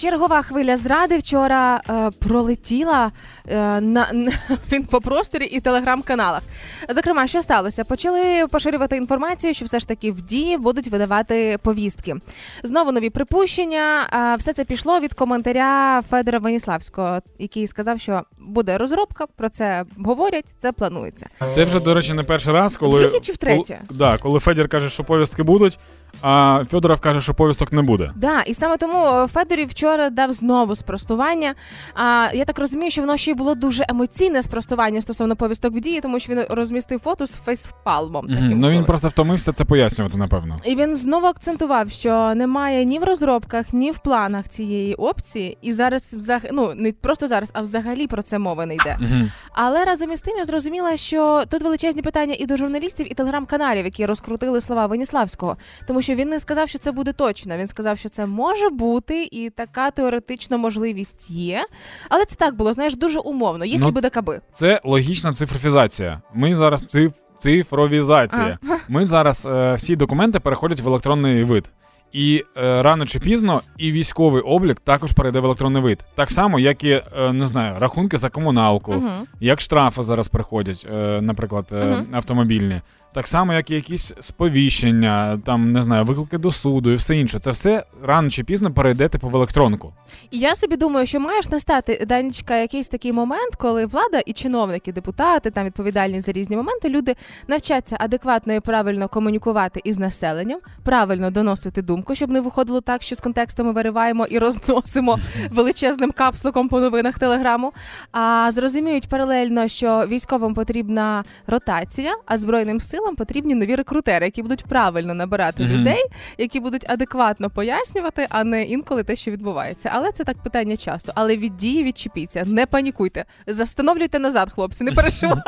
Чергова хвиля зради вчора е, пролетіла е, на, на інфопросторі і телеграм-каналах. Зокрема, що сталося? Почали поширювати інформацію, що все ж таки в дії будуть видавати повістки. Знову нові припущення. А все це пішло від коментаря Федора Веніславського, який сказав, що буде розробка. Про це говорять, це планується. Це вже, до речі, не перший раз, коли. Вдруге чи втретє? Коли, да, коли Федір каже, що повістки будуть, а Федоров каже, що повісток не буде. Да, і саме тому е, Федорів вчора дав знову спростування. А я так розумію, що воно ще й було дуже емоційне спростування стосовно повісток в дії, тому що він розмістив фото з фейспалмом. Таким Ну він просто втомився це пояснювати, напевно. І він знову акцентував, що немає ні в розробках, ні в планах цієї опції. І зараз взаг... ну не просто зараз, а взагалі про це мова не йде. Мгм. Але разом із тим я зрозуміла, що тут величезні питання і до журналістів, і телеграм-каналів, які розкрутили слова Веніславського, тому що він не сказав, що це буде точно. Він сказав, що це може бути, і така теоретична можливість є. Але це так було, знаєш, дуже умовно. Якщо Ну, буде каби. Це логічна цифрофізація. Ми зараз циф... цифровізація. Ми зараз е, всі документи переходять в електронний вид. І е, рано чи пізно і військовий облік також перейде в електронний вид. Так само, як і е, не знаю, рахунки за комуналку, Угу. як штрафи зараз приходять, е, наприклад, е, Мгм. автомобільні. Так само, як і якісь сповіщення, там не знаю, виклики до суду і все інше. Це все рано чи пізно перейде типу в електронку. І я собі думаю, що маєш настати Данечка, якийсь такий момент, коли влада і чиновники, депутати, там відповідальні за різні моменти, люди навчаться адекватно і правильно комунікувати із населенням, правильно доносити думку, щоб не виходило так, що з контексту ми вириваємо і розносимо величезним капслуком по новинах телеграму. А зрозуміють паралельно, що військовим потрібна ротація, а збройним силам потрібні нові рекрутери, які будуть правильно набирати Мгм. людей, які будуть адекватно пояснювати, а не інколи те, що відбувається. Але це так питання часу. Але від дії відчепіться, не панікуйте, застановлюйте назад, хлопці, не переживайте.